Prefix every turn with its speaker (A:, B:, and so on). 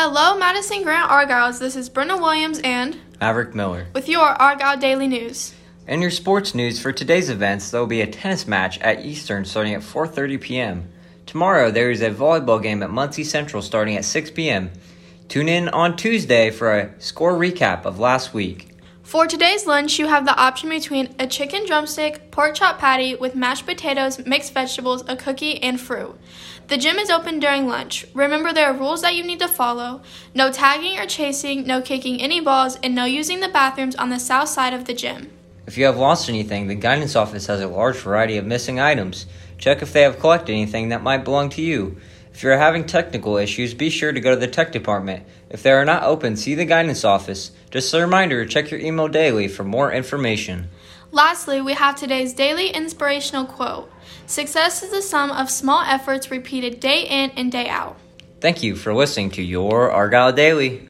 A: Hello, Madison Grant Argylls. This is Brenna Williams and
B: Maverick Miller.
A: with your Argyll Daily News.
B: In your sports news for today's events, there will be a tennis match at Eastern starting at 4:30 p.m. Tomorrow there is a volleyball game at Muncie Central starting at 6 p.m. Tune in on Tuesday for a score recap of last week.
A: For today's lunch, you have the option between a chicken drumstick, pork chop patty with mashed potatoes, mixed vegetables, a cookie, and fruit. The gym is open during lunch. Remember, there are rules that you need to follow no tagging or chasing, no kicking any balls, and no using the bathrooms on the south side of the gym.
B: If you have lost anything, the guidance office has a large variety of missing items. Check if they have collected anything that might belong to you. If you are having technical issues, be sure to go to the tech department. If they are not open, see the guidance office. Just a reminder check your email daily for more information.
A: Lastly, we have today's daily inspirational quote Success is the sum of small efforts repeated day in and day out.
B: Thank you for listening to your Argyll Daily.